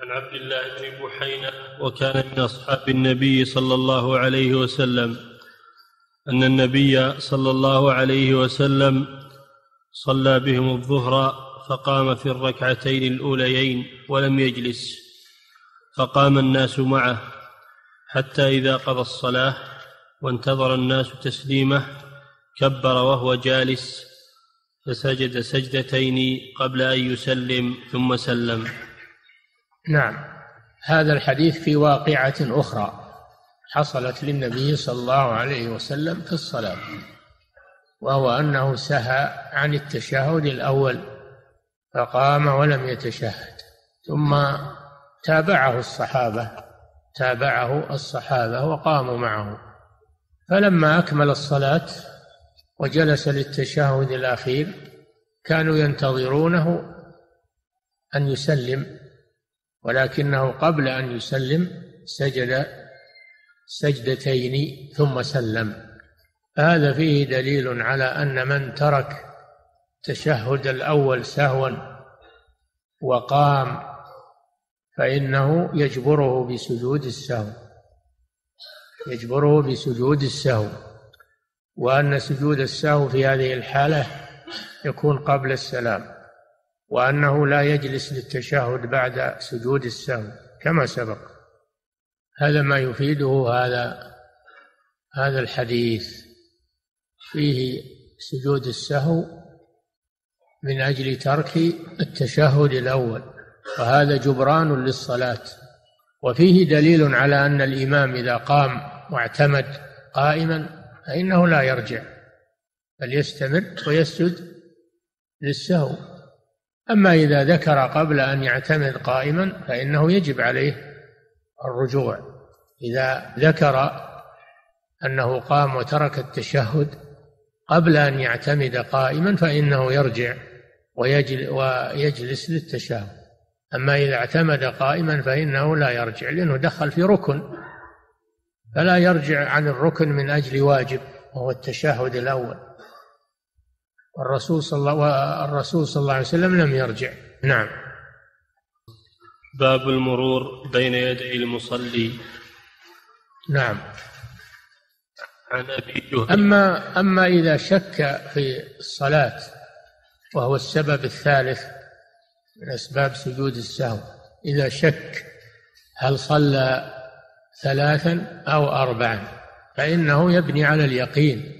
عن عبد الله بن بحينة وكان من أصحاب النبي صلى الله عليه وسلم أن النبي صلى الله عليه وسلم صلى بهم الظهر فقام في الركعتين الأوليين ولم يجلس فقام الناس معه حتى إذا قضى الصلاة وانتظر الناس تسليمه كبر وهو جالس فسجد سجدتين قبل أن يسلم ثم سلم. نعم. هذا الحديث في واقعة أخرى حصلت للنبي صلى الله عليه وسلم في الصلاة وهو أنه سهى عن التشهد الأول فقام ولم يتشهد ثم تابعه الصحابة تابعه الصحابة وقاموا معه. فلما أكمل الصلاة وجلس للتشهد الأخير كانوا ينتظرونه أن يسلم. ولكنه قبل أن يسلم سجد سجدتين ثم سلم. هذا فيه دليل على أن من ترك التشهد الأول سهوا وقام فإنه يجبره بسجود السهو. يجبره بسجود السهو. وأن سجود السهو في هذه الحالة يكون قبل السلام. وأنه لا يجلس للتشهد بعد سجود السهو كما سبق. هذا ما يفيده هذا هذا الحديث. فيه سجود السهو من أجل ترك التشهد الأول وهذا جبران للصلاة. وفيه دليل على أن الإمام إذا قام واعتمد قائما فإنه لا يرجع بل يستمر ويسجد للسهو. أما إذا ذكر قبل أن يعتمد قائما فإنه يجب عليه الرجوع. إذا ذكر أنه قام وترك التشهد قبل أن يعتمد قائما فإنه يرجع ويجلس للتشهد. أما إذا اعتمد قائما فإنه لا يرجع لأنه دخل في ركن. فلا يرجع عن الركن من أجل واجب وهو التشهد الأول. والرسول صلى الله والرسول صلى الله عليه وسلم لم يرجع. نعم. باب المرور بين يدي المصلي. نعم. عن أبي جهل. اما أما إذا شك في الصلاة وهو السبب الثالث من أسباب سجود السهو إذا شك هل صلى ثلاثا أو اربعا فإنه يبني على اليقين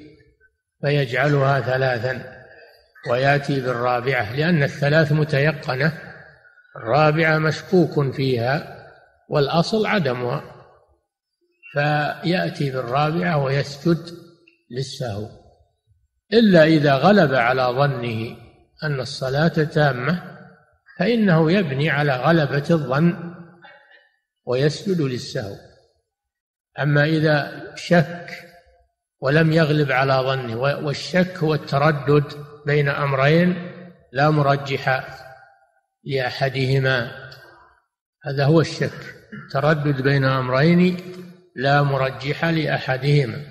فيجعلها ثلاثا. وياتي بالرابعة لأن الثلاث متيقنة. الرابعة مشكوك فيها والأصل عدمها فيأتي بالرابعة ويسجد للسهو إلا إذا غلب على ظنه أن الصلاة تامة فإنه يبني على غلبة الظن ويسجد للسهو أما إذا شك ولم يغلب على ظنه والشك هو التردد بين أمرين لا مرجح لأحدهما. هذا هو الشك. تردد بين أمرين لا مرجح لأحدهما.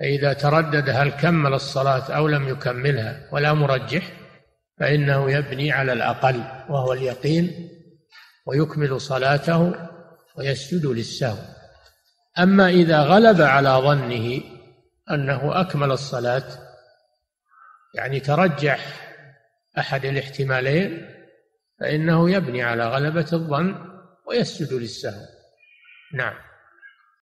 فإذا تردد هل كمل الصلاة أو لم يكملها ولا مرجح فإنه يبني على الأقل وهو اليقين ويكمل صلاته ويسجد للسهو. أما إذا غلب على ظنه أنه أكمل الصلاة يعني ترجح أحد الاحتمالين فإنه يبني على غلبة الظن ويسجد للسهو. نعم.